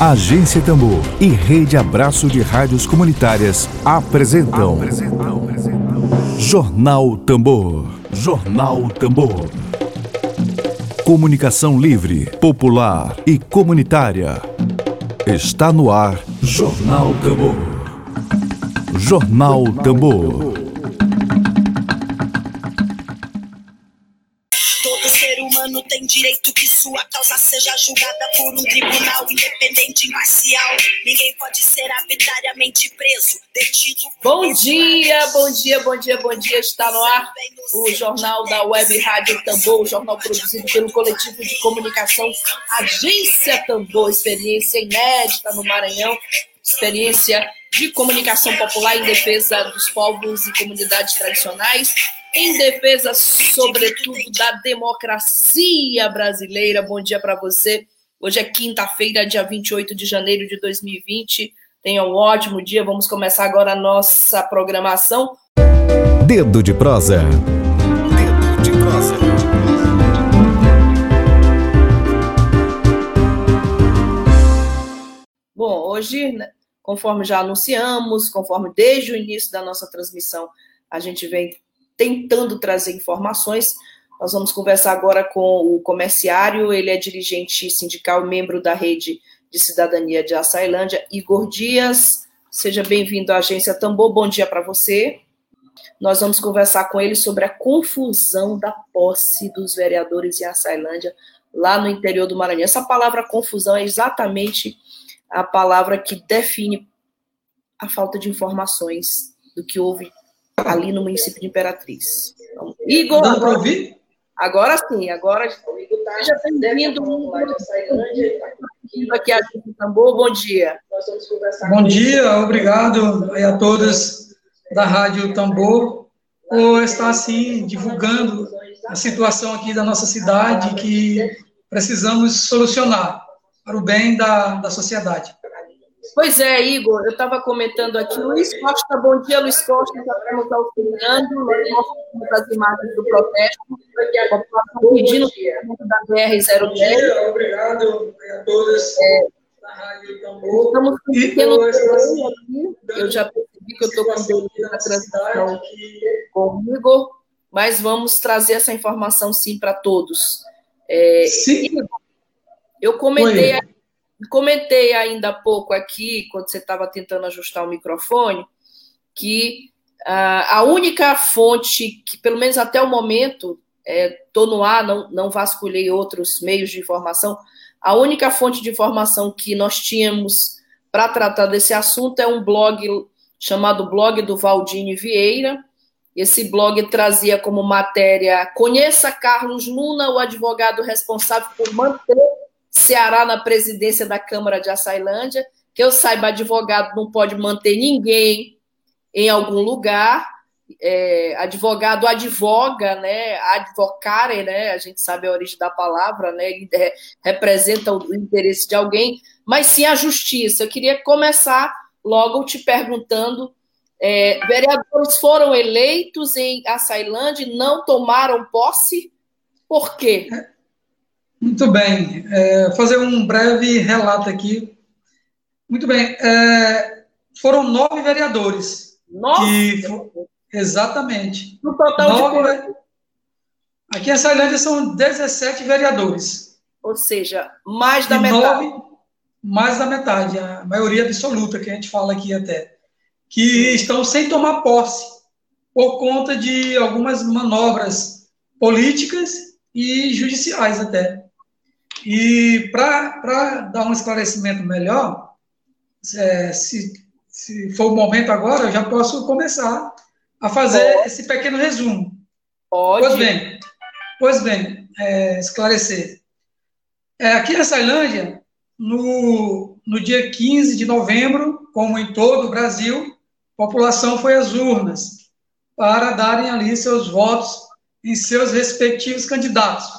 Agência Tambor e Rede Abraço de Rádios Comunitárias apresentam, apresentam. Jornal Tambor. Jornal Tambor. Comunicação livre, popular e comunitária. Está no ar Jornal Tambor. Jornal Tambor. Todo ser humano tem direito sua causa seja julgada por um tribunal independente e imparcial. Ninguém pode ser arbitrariamente preso, detido. Bom dia, bom dia, bom dia, bom dia. Está no ar o jornal da Web Rádio Tambor, o jornal produzido pelo coletivo de comunicação Agência Tambor, experiência inédita no Maranhão, experiência de comunicação popular em defesa dos povos e comunidades tradicionais, em defesa, sobretudo, da democracia brasileira. Bom dia para você. Hoje é quinta-feira, dia 28 de janeiro de 2020. Tenha um ótimo dia. Vamos começar agora a nossa programação. Dedo de prosa. Dedo de prosa. Bom, hoje, né, conforme já anunciamos, conforme desde o início da nossa transmissão, a gente vem tentando trazer informações. Nós vamos conversar agora com o comerciário, ele é dirigente sindical, membro da rede de cidadania de Açailândia, Igor Dias. Seja bem-vindo à agência Tambor. Bom dia para você. Nós vamos conversar com ele sobre a confusão da posse dos vereadores em Açailândia, lá no interior do Maranhão. Essa palavra confusão é exatamente a palavra que define a falta de informações do que houve ali no município de Imperatriz. Então, Igor. Dá para ouvir? Agora sim, agora seja bem-vindo aqui a Gente Tambor. Bom dia. Bom dia, obrigado a todos da Rádio Tambor por estar assim divulgando a situação aqui da nossa cidade que precisamos solucionar para o bem da, da sociedade. Pois é, Igor, eu estava comentando aqui, Luiz Costa, bom dia, Luiz Costa, já estamos auxiliando, nós mostramos as imagens do protesto, a população pedindo da BR-010. Obrigado a todos é. Estamos com um pequeno aqui, eu já percebi que eu estou com delay na transmissão com o Igor, mas vamos trazer essa informação sim para todos. É, Sim. Igor, eu comentei Oi. Comentei ainda há pouco aqui, quando você estava tentando ajustar o microfone, que ah, a única fonte que, pelo menos até o momento, estou no ar, não, não vasculhei outros meios de informação, a única fonte de informação que nós tínhamos para tratar desse assunto é um blog chamado Blog do Valdine Vieira. Esse blog trazia como matéria: Conheça Carlos Luna, o advogado responsável por manter Ceará na presidência da Câmara de Açailândia. Que eu saiba, advogado não pode manter ninguém em algum lugar. É, advogado advoga, né? Advocare, né? A gente sabe a origem da palavra, né? Ele re- representa o interesse de alguém, mas sim a justiça. Eu queria começar logo te perguntando: é, vereadores foram eleitos em Açailândia e não tomaram posse? Por quê? Muito bem, é, fazer um breve relato aqui. Muito bem, é, foram nove vereadores. Fo- exatamente. no total de Nove, ve- aqui em Açailândia são 17 vereadores. Ou seja, mais da e metade. nove, mais da metade, a maioria absoluta que a gente fala aqui até, que estão sem tomar posse por conta de algumas manobras políticas e judiciais até. E para dar um esclarecimento melhor, é, se, se for o momento agora, eu já posso começar a fazer esse pequeno resumo. Pode. Pois bem, pois bem, é, esclarecer. É, aqui na Ceilândia, no, no dia 15 de novembro, como em todo o Brasil, a população foi às urnas para darem ali seus votos em seus respectivos candidatos.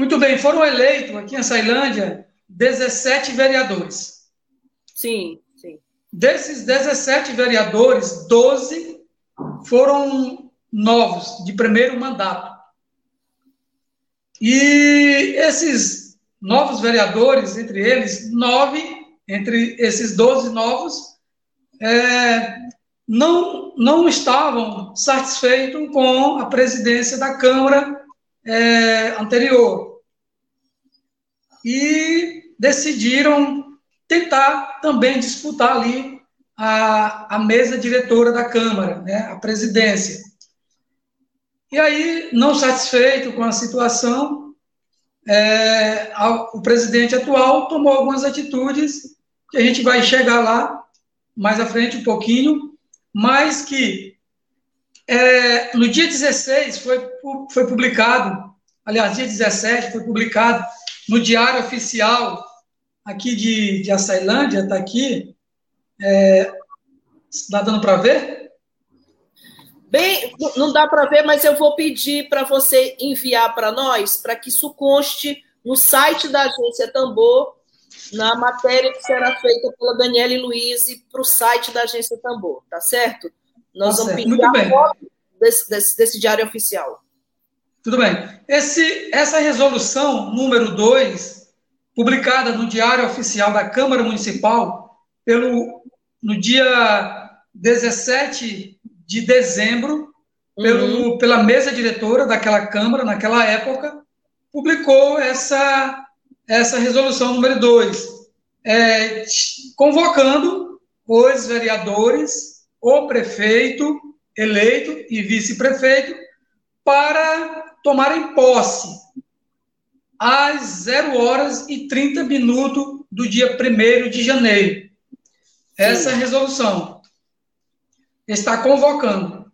Muito bem, foram eleitos aqui em Ceilândia 17 vereadores. Sim, sim. Desses 17 vereadores, 12 foram novos, de primeiro mandato. E esses novos vereadores, entre eles, nove, entre esses doze novos, é, não, não estavam satisfeitos com a presidência da Câmara é, anterior. E decidiram tentar também disputar ali a, a mesa diretora da Câmara, né, a presidência. E aí, não satisfeito com a situação, é, o presidente atual tomou algumas atitudes, que a gente vai chegar lá mais à frente um pouquinho, mas que é, no dia 16 foi, foi publicado, aliás, dia 17 foi publicado no Diário Oficial aqui de, de Açailândia, está aqui, é, está dando para ver? Bem, não dá para ver, mas eu vou pedir para você enviar para nós, para que isso conste no site da Agência Tambor, na matéria que será feita pela Daniela e Luiz para o site da Agência Tambor, tá certo? Nós tá vamos certo. pedir a foto desse, desse, desse, diário oficial. Tudo bem. Esse, essa resolução número 2, publicada no Diário Oficial da Câmara Municipal, pelo, no dia 17 de dezembro, pelo, uhum. pela mesa diretora daquela Câmara, naquela época, publicou essa, essa resolução número 2, é, convocando os vereadores, o prefeito eleito e vice-prefeito para tomarem posse às 0 horas e 30 minutos do dia 1 de janeiro. Essa Sim. resolução está convocando.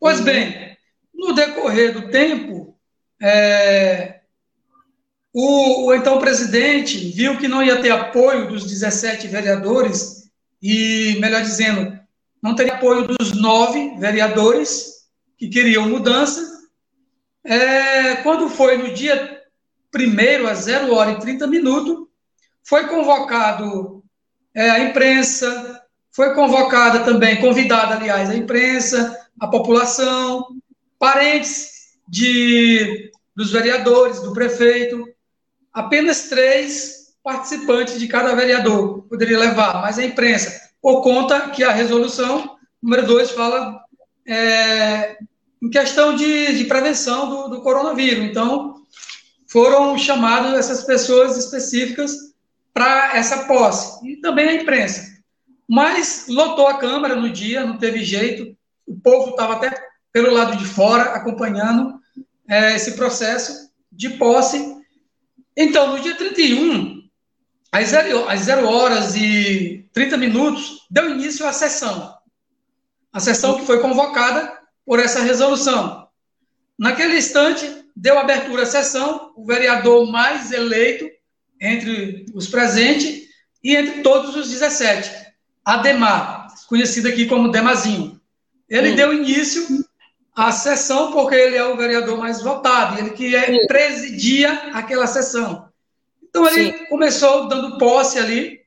Pois bem, no decorrer do tempo, é, o, o, então presidente viu que não ia ter apoio dos 17 vereadores, e, melhor dizendo, não teria apoio dos nove vereadores que queriam mudança. É, quando foi no dia 1 às 0 hora e 30 minutos, foi convocado é, a imprensa, foi convocada também, convidada, aliás, a imprensa, a população, parentes de, dos vereadores, do prefeito. Apenas três participantes de cada vereador poderia levar, mas a imprensa, por conta que a resolução número 2 fala é, em questão de, de prevenção do, do coronavírus. Então, foram chamadas essas pessoas específicas para essa posse, e também a imprensa. Mas lotou a Câmara no dia, não teve jeito. O povo estava até pelo lado de fora acompanhando é, esse processo de posse. Então, no dia 31, às 0, às 0 horas e 30 minutos, deu início à sessão. A sessão que foi convocada por essa resolução. Naquele instante, deu abertura à sessão, o vereador mais eleito entre os presentes e entre todos os 17, Ademar, conhecido aqui como Demazinho. Ele Sim. deu início à sessão porque ele é o vereador mais votado, ele que é, presidia aquela sessão. Então ele Sim. começou dando posse ali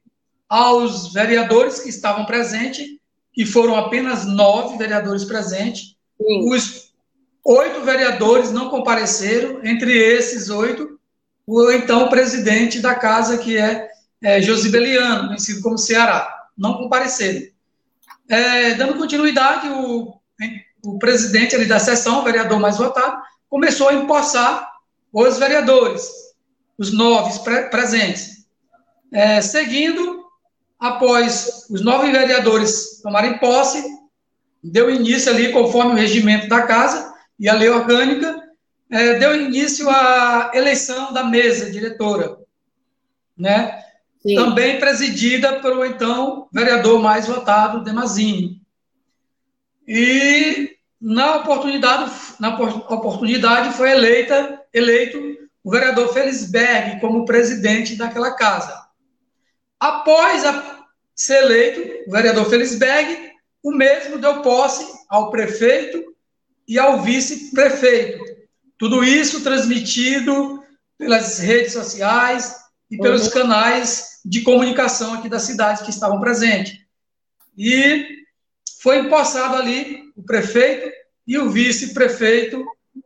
aos vereadores que estavam presentes, que foram apenas nove vereadores presentes. Sim. Os oito vereadores não compareceram, entre esses oito, o então presidente da casa, que é, é Josibeliano, conhecido como Ceará não compareceram. É, dando continuidade, o, o presidente ali da sessão, o vereador mais votado, começou a empossar os vereadores, os nove pre presentes. É, seguindo, após os nove vereadores tomarem posse, deu início ali, conforme o regimento da casa e a lei orgânica, é, deu início à eleição da mesa diretora, né? Sim. também presidida pelo então vereador mais votado, Demazinho. E na oportunidade, na oportunidade foi eleita, eleito o vereador Felisberg como presidente daquela casa. Após a, ser eleito o vereador Felisberg, o mesmo deu posse ao prefeito e ao vice-prefeito. Tudo isso transmitido pelas redes sociais e pelos uhum. canais de comunicação aqui da cidade que estavam presentes. E foi empossado ali o prefeito e o vice-prefeito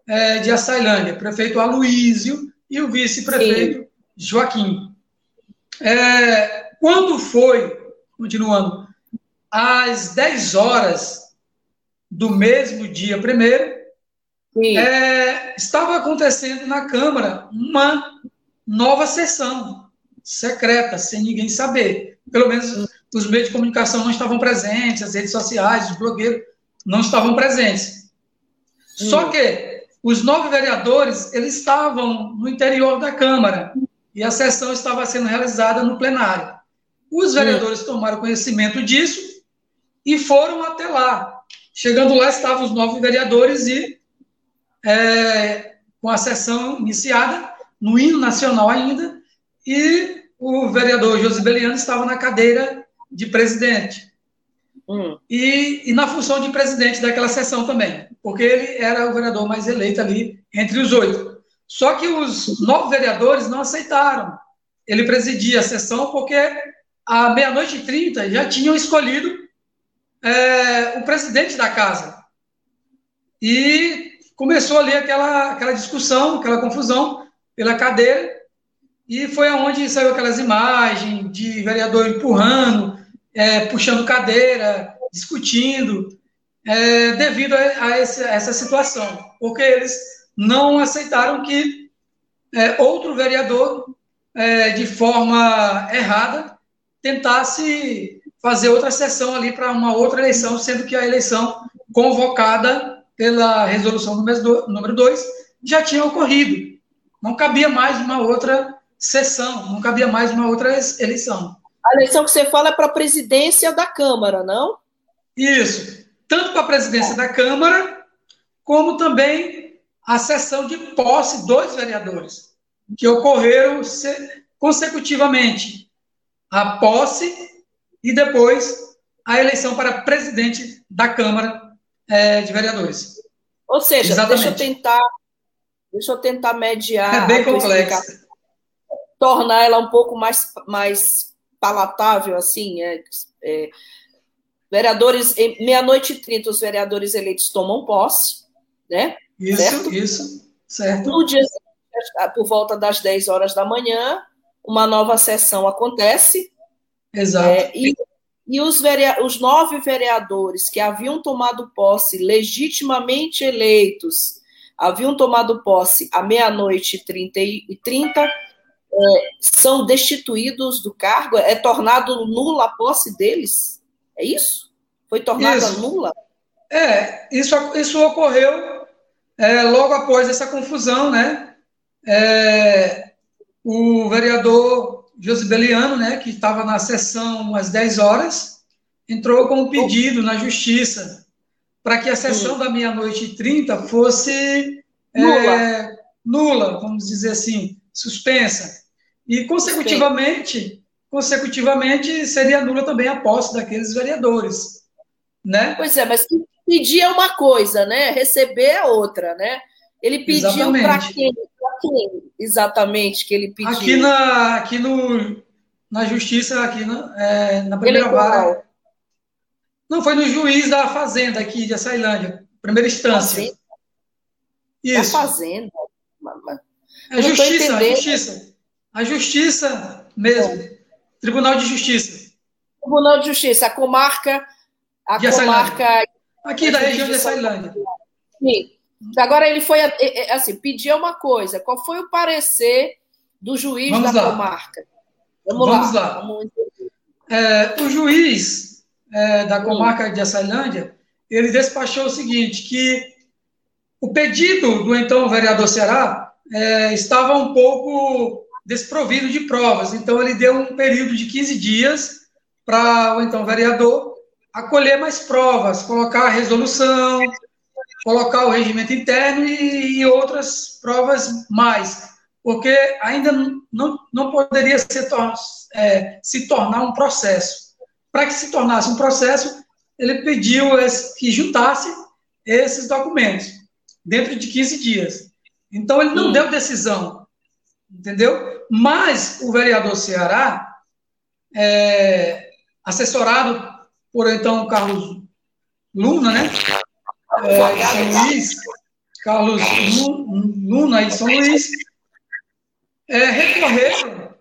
é, de Açailândia, prefeito Aloísio e o vice-prefeito Joaquim. É, quando foi, continuando, às 10 horas do mesmo dia primeiro, é, estava acontecendo na Câmara uma nova sessão secreta, sem ninguém saber. Pelo menos os meios de comunicação não estavam presentes, as redes sociais, os blogueiros não estavam presentes. Hum. Só que os nove vereadores, eles estavam no interior da Câmara e a sessão estava sendo realizada no plenário. Os vereadores hum. tomaram conhecimento disso e foram até lá. Chegando lá, estavam os nove vereadores e é, com a sessão iniciada, no hino nacional ainda, e o vereador Josibeliano estava na cadeira de presidente. Hum. E, e, na função de presidente daquela sessão também, porque ele era o vereador mais eleito ali entre os oito. Só que os nove vereadores não aceitaram ele presidir a sessão, porque à meia-noite e trinta já tinham escolhido é, o presidente da casa. E começou ali aquela, aquela discussão, aquela confusão pela cadeira, e foi aonde saiu aquelas imagens de vereador empurrando, é, puxando cadeira, discutindo, é, devido a, a, esse, a, essa situação, porque eles não aceitaram que é, outro vereador, é, de forma errada, tentasse fazer outra sessão ali para uma outra eleição, sendo que a eleição convocada pela resolução número 2 já tinha ocorrido. Não cabia mais uma outra sessão, não cabia mais uma outra eleição. A eleição que você fala é para a presidência da Câmara, não? Isso. Tanto para a presidência da Câmara, como também a sessão de posse dos vereadores, que ocorreram consecutivamente. A posse e depois a eleição para presidente da Câmara é, de Vereadores. Ou seja, Exatamente. deixa eu tentar, deixa eu tentar mediar. É bem complexo. Tornar ela um pouco mais, mais palatável, assim, é, é, vereadores, meia-noite e trinta, os vereadores eleitos tomam posse, né? Isso, certo? isso, certo. No dia, por volta das 10 horas da manhã, uma nova sessão acontece. Exato. É, e, e os, os nove vereadores que haviam tomado posse, legitimamente eleitos, haviam tomado posse à meia-noite e trinta, é, são destituídos do cargo? É tornado nula a posse deles? É isso? Foi tornada isso. nula? É, isso, isso ocorreu é, logo após essa confusão, né? É, o vereador Josibeliano, né, que estava na sessão às 10 horas, entrou com um pedido na justiça para que a sessão da meia-noite e 30 fosse nula. É, nula, vamos dizer assim, suspensa. E, consecutivamente, consecutivamente seria nula também a posse daqueles vereadores. Né? Pois é, mas pedir é uma coisa, né? Receber é outra, né? Ele pediu para quem? Quem exatamente que ele pediu? Aqui, na, aqui no, na justiça, aqui na, é, na primeira vara. Não, foi no juiz da Fazenda aqui de Açailândia, primeira instância. Fazenda? Isso. Da Fazenda? É justiça, justiça. A justiça mesmo. É. Tribunal de Justiça. Tribunal de Justiça, a comarca. A de comarca. Aqui da região de Açailândia. Sim. Agora ele foi assim, pediu uma coisa. Qual foi o parecer do juiz Vamos da lá. comarca? Vamos, Vamos lá. lá. Vamos... É, o juiz é, da comarca de Açailândia, ele despachou o seguinte, que o pedido do então vereador Ceará é, estava um pouco desprovido de provas. Então, ele deu um período de 15 dias para o então vereador acolher mais provas, colocar a resolução, colocar o regimento interno e, e outras provas mais, porque ainda não, não poderia ser, é, se tornar um processo. Para que se tornasse um processo, ele pediu que juntasse esses documentos dentro de 15 dias. Então, ele não hum. deu decisão, entendeu? Mas o vereador Ceará, é, assessorado por então Carlos Luna, né? É, São Luís, Carlos Luna de São Luís, é, recorreram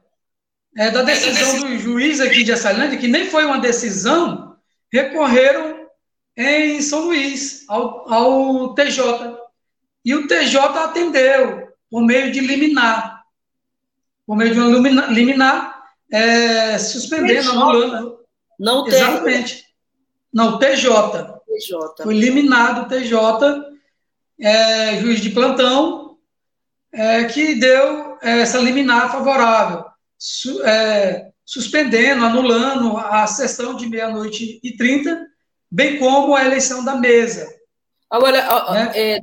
é, da decisão do juiz aqui de Açailândia, que nem foi uma decisão, recorreram em São Luís, ao, ao TJ. E o TJ atendeu por meio de liminar. Por meio de uma liminar, é, suspendendo, anulando. Não tem. Exatamente. Não, TJ. TJ. Foi eliminado o TJ, é, juiz de plantão, é, que deu é, essa liminar favorável, su, é, suspendendo, anulando a sessão de meia-noite e trinta, bem como a eleição da mesa. Agora, né? é,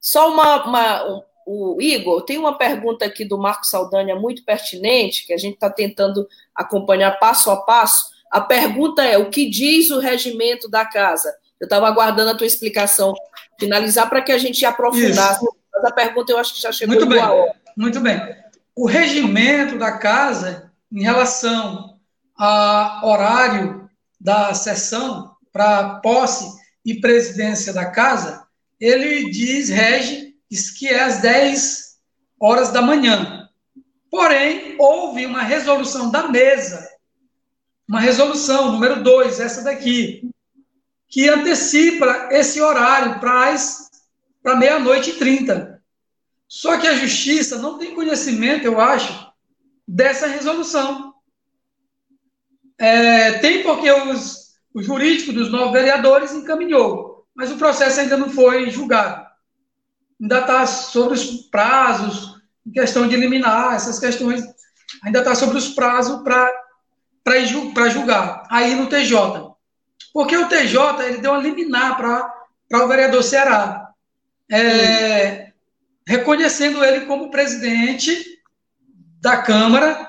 só uma, uma o Igor, tem uma pergunta aqui do Marco Saldanha muito pertinente, que a gente está tentando acompanhar passo a passo. A pergunta é: o que diz o regimento da casa? Eu estava aguardando a tua explicação finalizar para que a gente aprofundasse. Isso. Mas a pergunta eu acho que já chegou muito bem, hora. Muito bem. O regimento da casa, em relação ao horário da sessão para posse e presidência da casa, ele diz, rege, diz que é às 10 horas da manhã. Porém, houve uma resolução da mesa, uma resolução, número 2, essa daqui, que antecipa esse horário para meia-noite e trinta. Só que a justiça não tem conhecimento, eu acho, dessa resolução. É, tem porque os, o jurídico dos novos vereadores encaminhou, mas o processo ainda não foi julgado. Ainda está sobre os prazos, em questão de eliminar essas questões, ainda está sobre os prazos para julgar, aí no TJ. Porque o TJ ele deu uma liminar para o vereador Ceará, é, reconhecendo ele como presidente da Câmara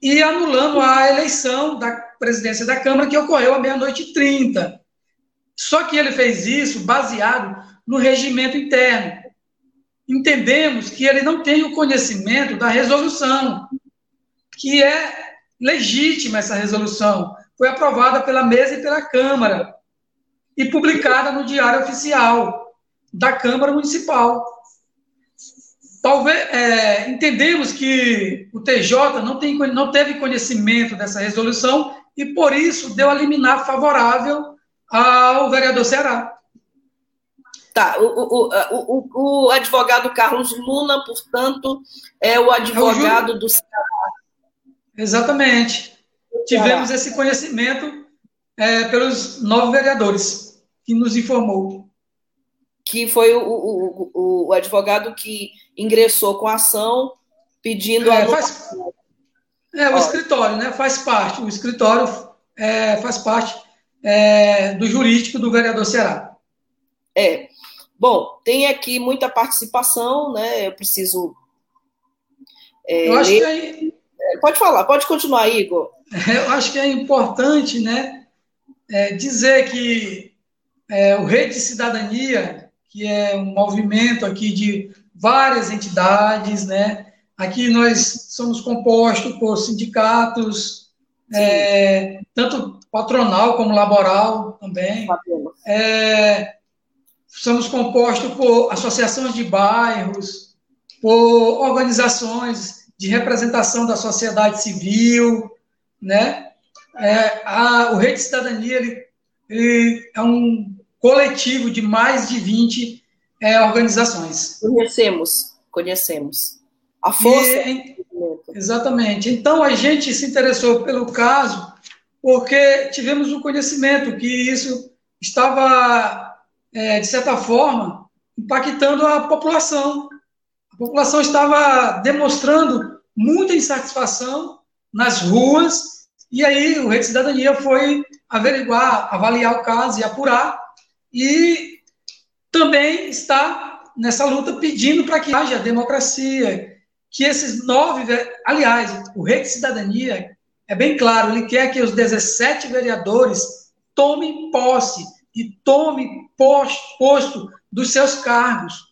e anulando a eleição da presidência da Câmara, que ocorreu à meia-noite e trinta. Só que ele fez isso baseado no regimento interno. Entendemos que ele não tem o conhecimento da resolução, que é legítima essa resolução, foi aprovada pela mesa e pela Câmara e publicada no Diário Oficial da Câmara Municipal. Talvez é, entendemos que o TJ não, tem, não teve conhecimento dessa resolução e por isso deu a liminar favorável ao vereador Ceará. Tá, o, o, o, o, advogado Carlos Luna, portanto, é o advogado é o do Ceará. Exatamente tivemos esse conhecimento é, pelos nove vereadores que nos informou. Que foi o, o, o, advogado que ingressou com a ação pedindo é, a. Faz, é, o Ó. escritório, né? Faz parte. O escritório é, faz parte é, do jurídico do vereador Ceará. É. Bom, tem aqui muita participação, né? Eu preciso. É, Eu acho ler. que aí. É, pode falar, pode continuar, Igor. Eu acho que é importante né, é, dizer que é, o Rede de Cidadania, que é um movimento aqui de várias entidades, né, aqui nós somos compostos por sindicatos, é, tanto patronal como laboral também. É, somos compostos por associações de bairros, por organizações de representação da sociedade civil, né? É, a, o Rede de Cidadania ele, ele, é um coletivo de mais de 20 é, organizações. Conhecemos, conhecemos. A força. E, exatamente. Então a gente se interessou pelo caso porque tivemos o conhecimento que isso estava, é, de certa forma, impactando a população. A população estava demonstrando muita insatisfação nas ruas, e aí o Rede Cidadania foi averiguar, avaliar o caso e apurar, e também está nessa luta pedindo para que haja democracia, que esses nove, aliás, o Rede Cidadania é bem claro, ele quer que os 17 vereadores tomem posse e tomem posto dos seus cargos.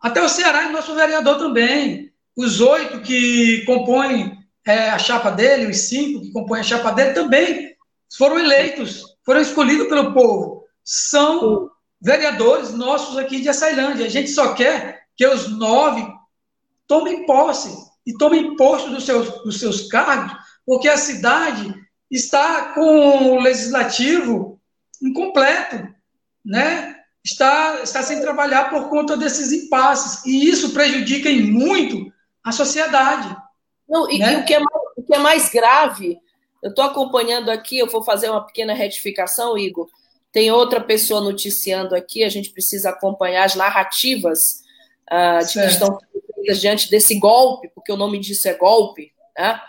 Até o Ceará é nosso vereador também. Os oito que compõem é, a chapa dele, os cinco que compõem a chapa dele, também foram eleitos, foram escolhidos pelo povo. São vereadores nossos aqui de Açailândia. A gente só quer que os nove tomem posse e tomem posto dos seus, dos seus cargos, porque a cidade está com o legislativo incompleto, né? Está, está sem trabalhar por conta desses impasses. E isso prejudica em muito a sociedade. Não, e, né? e o, que é mais, o que é mais grave, eu estou acompanhando aqui, eu vou fazer uma pequena retificação, Igor. Tem outra pessoa noticiando aqui, a gente precisa acompanhar as narrativas uh, de que estão diante desse golpe, porque o nome disso é golpe, né?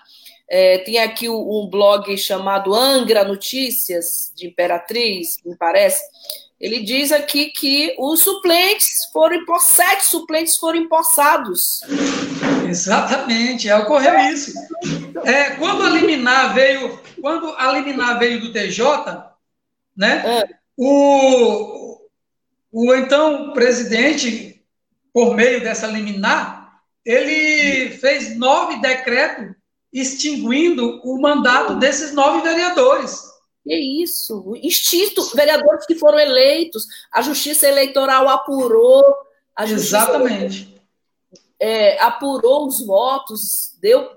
É, tem aqui um blog chamado Angra Notícias, de Imperatriz, me parece. Ele diz aqui que os suplentes foram, sete suplentes foram empossados. Exatamente, é, ocorreu isso. É, quando a liminar veio, quando a liminar veio do TJ, né? É. O, o então presidente, por meio dessa liminar, ele fez nove decretos extinguindo o mandato desses nove vereadores. Que isso? Extinto, vereadores que foram eleitos, a Justiça Eleitoral apurou. Exatamente. É, apurou os votos, deu,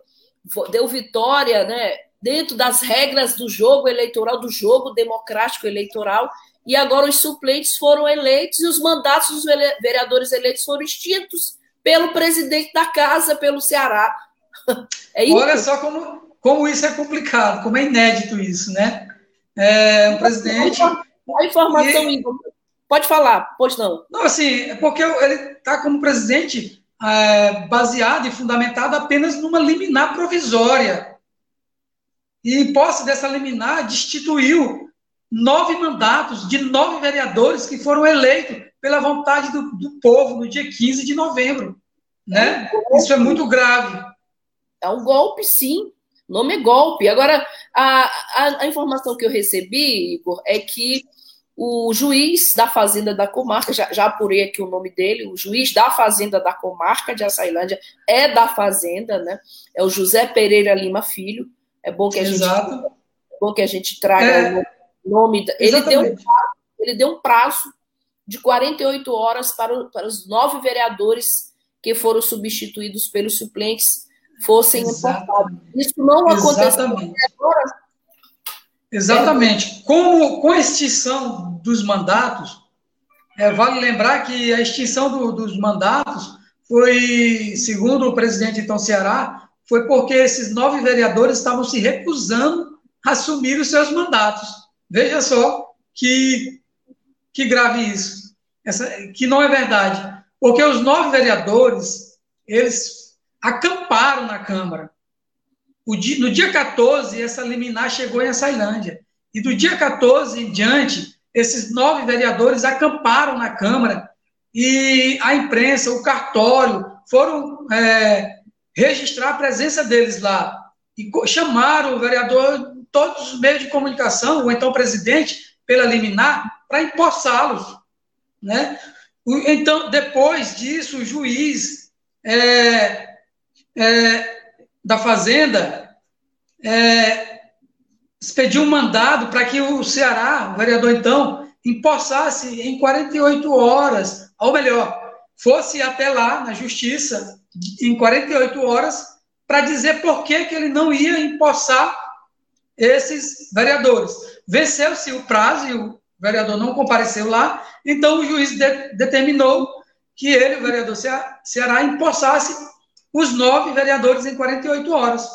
deu vitória, né? Dentro das regras do jogo eleitoral, do jogo democrático eleitoral, e agora os suplentes foram eleitos e os mandatos dos vereadores eleitos foram extintos pelo presidente da casa, pelo Ceará. É? Olha só como, como isso é complicado, como é inédito isso, né? É, um presidente. A informação, e... Pode falar, pois não. Não, assim, é porque ele está como presidente é, baseado e fundamentado apenas numa liminar provisória. E em posse dessa liminar, destituiu nove mandatos de nove vereadores que foram eleitos pela vontade do, do povo no dia 15 de novembro. Né? Isso é muito grave. É um golpe, sim. Nome é golpe. Agora, a, a, a, informação que eu recebi, Igor, é que o juiz da Fazenda da Comarca, já, já apurei aqui o nome dele, o juiz da Fazenda da Comarca de Açailândia é da Fazenda, né? É o José Pereira Lima Filho. É bom que a gente, é bom que a gente traga é, o nome. Ele deu, um prazo, ele deu um prazo de 48 horas para, para os nove vereadores que foram substituídos pelos suplentes fossem importados. Isso não aconteceu agora. Exatamente. Como, com a extinção dos mandatos, é, vale lembrar que a extinção do, dos mandatos foi, segundo o presidente então Ceará, foi porque esses nove vereadores estavam se recusando a assumir os seus mandatos. Veja só que, que grave isso. Essa, que não é verdade. Porque os nove vereadores, eles acamparam na Câmara. Dia, no dia 14, essa liminar chegou em Açailândia. E do dia 14 em diante, esses nove vereadores acamparam na Câmara e a imprensa, o cartório, foram é, registrar a presença deles lá. E chamaram o vereador, todos os meios de comunicação, ou então o presidente, pela liminar, para empossá-los. Né? Então, depois disso, o juiz é, é, da Fazenda é, expediu um mandado para que o Ceará, o vereador então, empossasse em 48 horas, ou melhor, fosse até lá na justiça em 48 horas para dizer por que, que ele não ia empossar esses vereadores. Venceu-se o prazo e o vereador não compareceu lá, então o juiz de, determinou que ele, o vereador Ceará, empossasse os nove vereadores em 48 horas.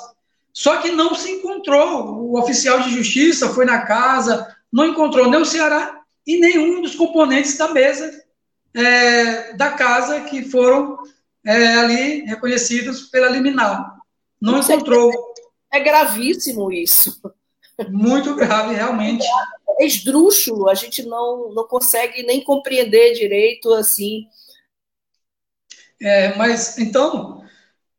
Só que não se encontrou. O oficial de justiça foi na casa, não encontrou nem o Ceará e nenhum dos componentes da mesa é, da casa que foram é, ali reconhecidos pela liminar. Não isso encontrou. É, é gravíssimo isso. Muito grave, realmente. É esdrúxulo, a gente não, não consegue nem compreender direito assim. É, mas então,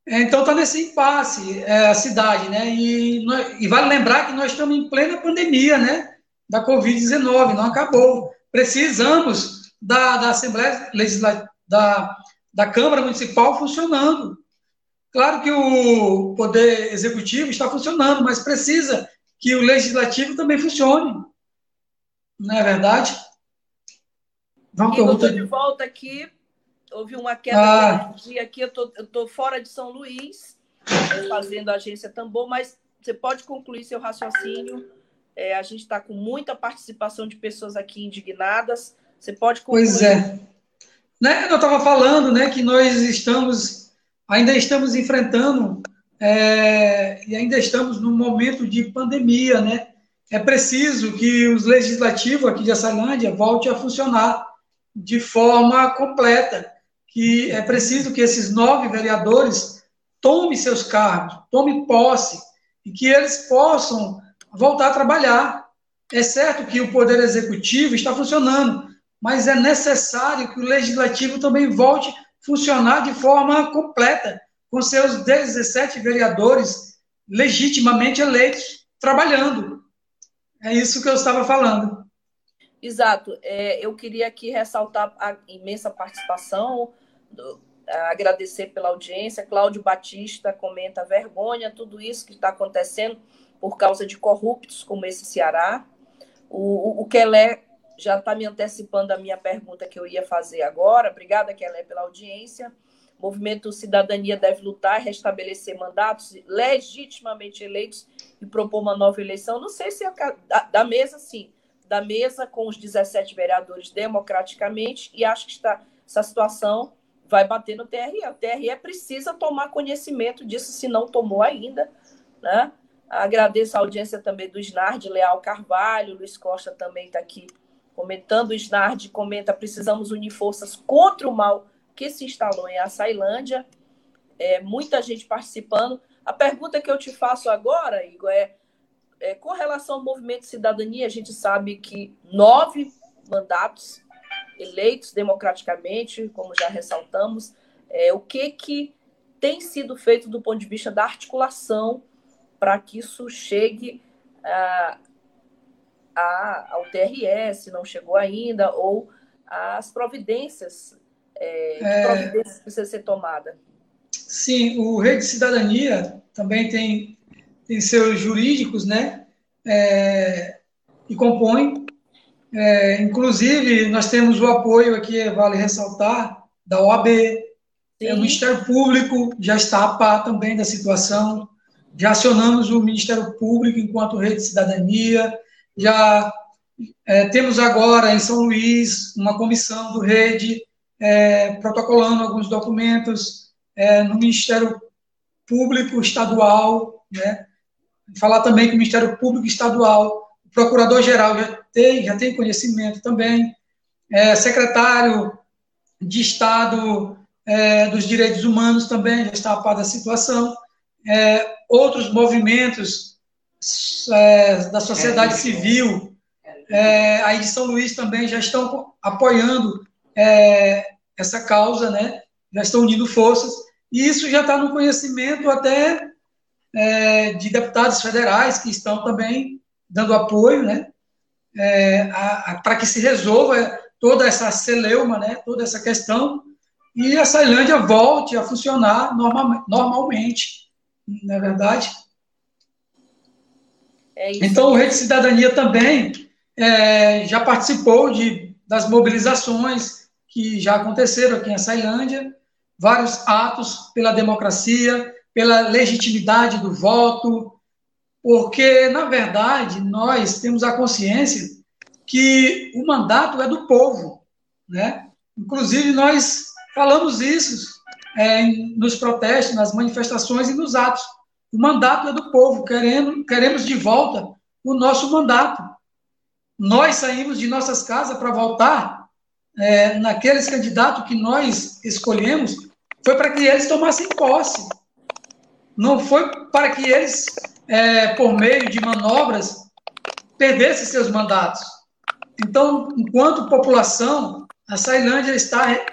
então está nesse impasse é, a cidade, né? E, e, vale lembrar que nós estamos em plena pandemia, né? Da Covid-19, não acabou. Precisamos da, da Assembleia Legislativa, da, da Câmara Municipal funcionando. Claro que o Poder Executivo está funcionando, mas precisa que o Legislativo também funcione. Não é verdade? Vamos para de volta aqui houve uma queda ah. de energia aqui. Eu tô, estou fora de São Luís, fazendo a agência Tambor, mas você pode concluir seu raciocínio. É, a gente está com muita participação de pessoas aqui indignadas. Você pode concluir. Pois é. Né, eu estava falando né, que nós estamos, ainda estamos enfrentando é, e ainda estamos num momento de pandemia, né? É preciso que os legislativos aqui de Açailândia volte a funcionar de forma completa, que é preciso que esses nove vereadores tomem seus cargos, tomem posse, e que eles possam voltar a trabalhar. É certo que o Poder Executivo está funcionando, mas é necessário que o Legislativo também volte a funcionar de forma completa, com seus 17 vereadores legitimamente eleitos, trabalhando. É isso que eu estava falando. Exato. É, eu queria aqui ressaltar a imensa participação, do, agradecer pela audiência. Cláudio Batista comenta vergonha, tudo isso que está acontecendo por causa de corruptos como esse Ceará. O, o, o Kelé já está me antecipando a minha pergunta que eu ia fazer agora. Obrigada, Kelé, pela audiência. O movimento Cidadania deve lutar e restabelecer mandatos legitimamente eleitos e propor uma nova eleição. Não sei se é da, da mesa, sim, da mesa com os 17 vereadores democraticamente, e acho que está, essa situação vai bater no TRE. O TRE precisa tomar conhecimento disso, se não tomou ainda. Né? Agradeço a audiência também do Snard Leal Carvalho, Luiz Costa também está aqui comentando. O Snard comenta: precisamos unir forças contra o mal que se instalou em Açailândia. É, muita gente participando. A pergunta que eu te faço agora, Igor, é, é com relação ao movimento cidadania, a gente sabe que nove mandatos eleitos democraticamente, como já ressaltamos, é, o que, que tem sido feito do ponto de vista da articulação para que isso chegue a, a, ao TRS, não chegou ainda, ou as providências, é, é, providências que precisam ser tomadas. Sim, o Rede Cidadania também tem, tem seus jurídicos, né? É, que compõem. É, inclusive, nós temos o apoio aqui, vale ressaltar, da OAB, é, o Ministério Público já está a par também da situação. Já acionamos o Ministério Público enquanto Rede Cidadania. Já é, temos agora em São Luís uma comissão do Rede é, protocolando alguns documentos é, no Ministério Público Estadual, né? Falar também que o Ministério Público Estadual, Procurador-Geral já tem, já tem conhecimento também, é, secretário de Estado é, dos Direitos Humanos também já está a par da situação, é, outros movimentos é, da sociedade civil é, aí de São Luís também já estão apoiando é, essa causa, né? já estão unindo forças, e isso já está no conhecimento até de deputados federais que estão também dando apoio, né? É, para que se resolva toda essa celeuma, né? toda essa questão, e a Sailândia volte a funcionar normal, normalmente, não é verdade? É então, o Rede Cidadania também é, já participou de, das mobilizações que já aconteceram aqui em Sailândia, vários atos pela democracia, pela legitimidade do voto, porque, na verdade, nós temos a consciência que o mandato é do povo, né? Inclusive, nós falamos isso é, nos protestos, nas manifestações e nos atos. O mandato é do povo, querendo, queremos de volta o nosso mandato. Nós saímos de nossas casas para voltar é, naqueles candidatos que nós escolhemos, foi para que eles tomassem posse. Não foi para que eles, é, por meio de manobras, perdessem seus mandatos. Então, enquanto população, a Sailândia está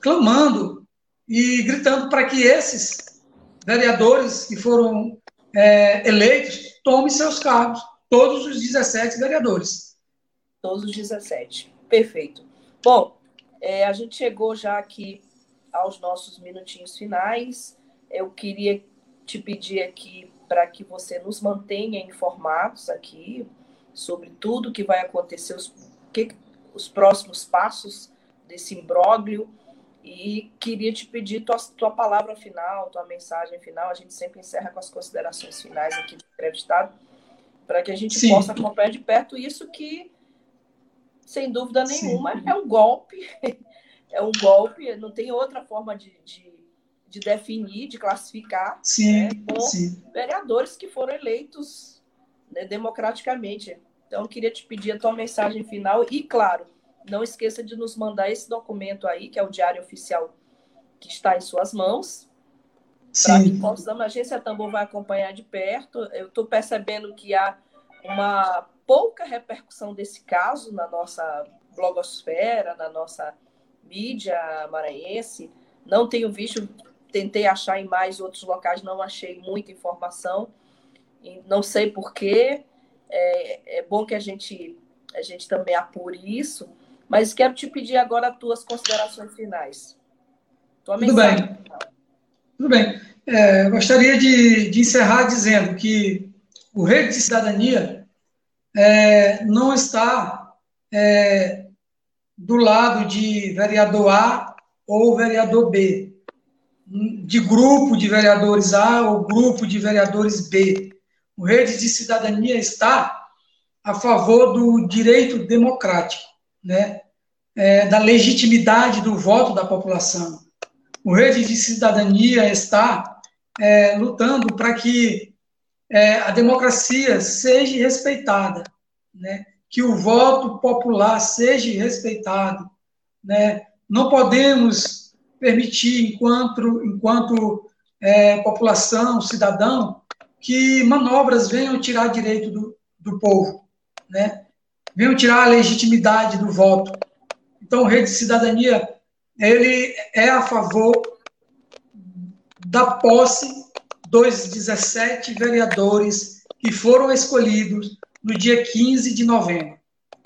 clamando e gritando para que esses vereadores que foram é, eleitos tomem seus cargos, todos os 17 vereadores. Todos os 17. Perfeito. Bom, é, a gente chegou já aqui aos nossos minutinhos finais. Eu queria te pedir aqui para que você nos mantenha informados aqui sobre tudo que vai acontecer, os, que, os próximos passos desse imbróglio E queria te pedir tua, tua palavra final, tua mensagem final. A gente sempre encerra com as considerações finais aqui do entrevistado, para que a gente Sim. possa acompanhar de perto isso que, sem dúvida nenhuma, Sim. é um golpe. É um golpe, não tem outra forma de, de, de definir, de classificar, sim, né, com sim. vereadores que foram eleitos né, democraticamente. Então, eu queria te pedir a tua mensagem final e, claro, não esqueça de nos mandar esse documento aí, que é o Diário Oficial que está em suas mãos, para que possamos, a Agência Tambor vai acompanhar de perto. Eu estou percebendo que há uma pouca repercussão desse caso na nossa blogosfera, na nossa mídia maranhense. Não tenho visto, tentei achar em mais outros locais, não achei muita informação. Não sei porquê, é, é bom que a gente, a gente também apure isso, mas quero te pedir agora as tuas considerações finais. Tua Tudo bem. Tudo bem. É, gostaria de, de, encerrar dizendo que o Rede de Cidadania é, não está é, do lado de vereador A ou vereador B, de grupo de vereadores A ou grupo de vereadores B. O Rede de Cidadania está a favor do direito democrático, né? É, da legitimidade do voto da população. O Rede de Cidadania está é, lutando para que é, a democracia seja respeitada, né? que o voto popular seja respeitado. Né? Não podemos permitir, enquanto, enquanto é, população, cidadão, que manobras venham tirar direito do, do povo, né? venham tirar a legitimidade do voto. Então, Rede de Cidadania ele é a favor da posse dos 17 vereadores que foram escolhidos no dia 15 de novembro.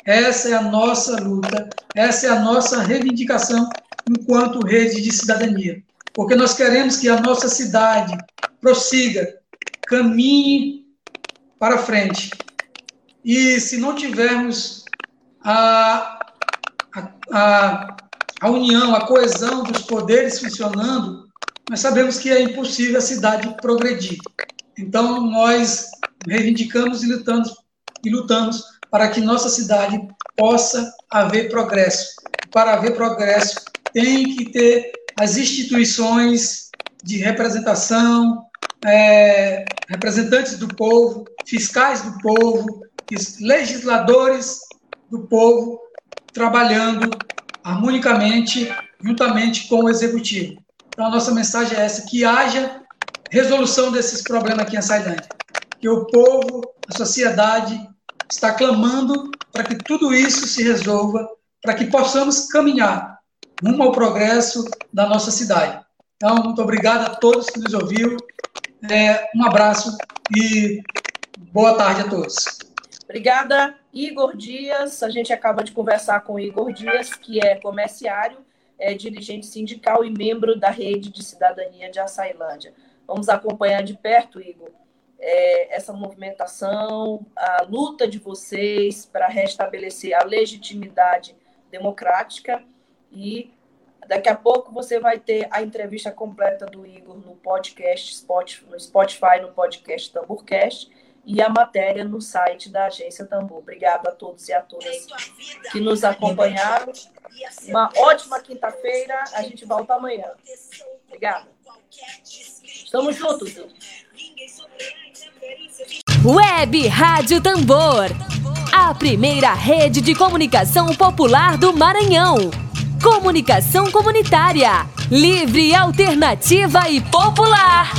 Essa é a nossa luta, essa é a nossa reivindicação enquanto rede de cidadania. Porque nós queremos que a nossa cidade prossiga, caminhe para frente. E se não tivermos a, a, a, união, a coesão dos poderes funcionando, nós sabemos que é impossível a cidade progredir. Então, nós reivindicamos e lutamos e lutamos para que nossa cidade possa haver progresso. Para haver progresso, tem que ter as instituições de representação, é, representantes do povo, fiscais do povo, legisladores do povo, trabalhando harmonicamente, juntamente com o executivo. Então, a nossa mensagem é essa: que haja resolução desses problemas aqui em Sailândia. Que o povo, a sociedade, está clamando para que tudo isso se resolva, para que possamos caminhar rumo ao progresso da nossa cidade. Então, muito obrigado a todos que nos ouviram. É, um abraço e boa tarde a todos. Obrigada, Igor Dias. A gente acaba de conversar com Igor Dias, que é comerciário, é dirigente sindical e membro da Rede de Cidadania de Açailândia. Vamos acompanhar de perto, Igor, é, essa movimentação, a luta de vocês para restabelecer a legitimidade democrática e daqui a pouco você vai ter a entrevista completa do Igor no podcast no Spotify, no podcast Tamborcast e a matéria no site da Agência Tambor. Obrigado a todos e a todas que nos acompanharam. Uma ótima quinta-feira. A gente volta amanhã. Obrigada. Estamos juntos. Web Rádio Tambor. A primeira rede de comunicação popular do Maranhão. Comunicação comunitária. Livre, alternativa e popular.